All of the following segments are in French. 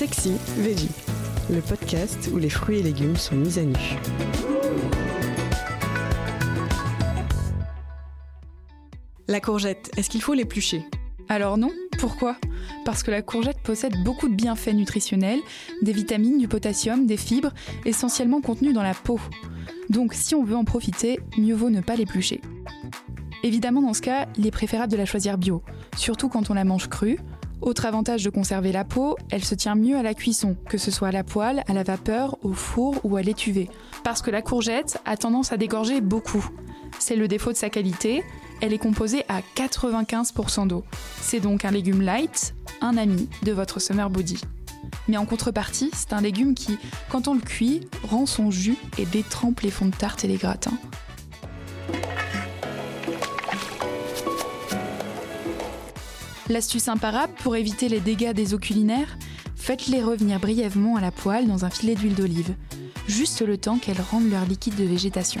Sexy Veggie, le podcast où les fruits et légumes sont mis à nu. La courgette, est-ce qu'il faut l'éplucher? Alors non, pourquoi? Parce que la courgette possède beaucoup de bienfaits nutritionnels, des vitamines, du potassium, des fibres, essentiellement contenus dans la peau. Donc si on veut en profiter, mieux vaut ne pas l'éplucher. Évidemment, dans ce cas, il est préférable de la choisir bio, surtout quand on la mange crue. Autre avantage de conserver la peau, elle se tient mieux à la cuisson, que ce soit à la poêle, à la vapeur, au four ou à l'étuvée. Parce que la courgette a tendance à dégorger beaucoup. C'est le défaut de sa qualité, elle est composée à 95% d'eau. C'est donc un légume light, un ami de votre summer body. Mais en contrepartie, c'est un légume qui, quand on le cuit, rend son jus et détrempe les fonds de tarte et les gratins. L'astuce imparable pour éviter les dégâts des eaux culinaires, faites-les revenir brièvement à la poêle dans un filet d'huile d'olive, juste le temps qu'elles rendent leur liquide de végétation.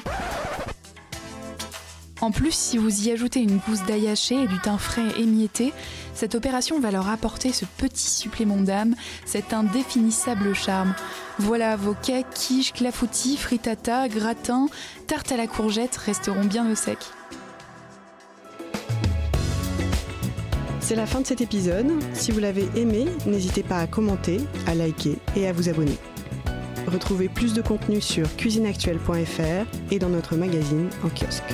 En plus, si vous y ajoutez une gousse d'ail haché et du thym frais émietté, cette opération va leur apporter ce petit supplément d'âme, cet indéfinissable charme. Voilà, vos cakes, quiches, clafoutis, frittata, gratins, tartes à la courgette resteront bien au sec. C'est la fin de cet épisode. Si vous l'avez aimé, n'hésitez pas à commenter, à liker et à vous abonner. Retrouvez plus de contenu sur cuisineactuelle.fr et dans notre magazine en kiosque.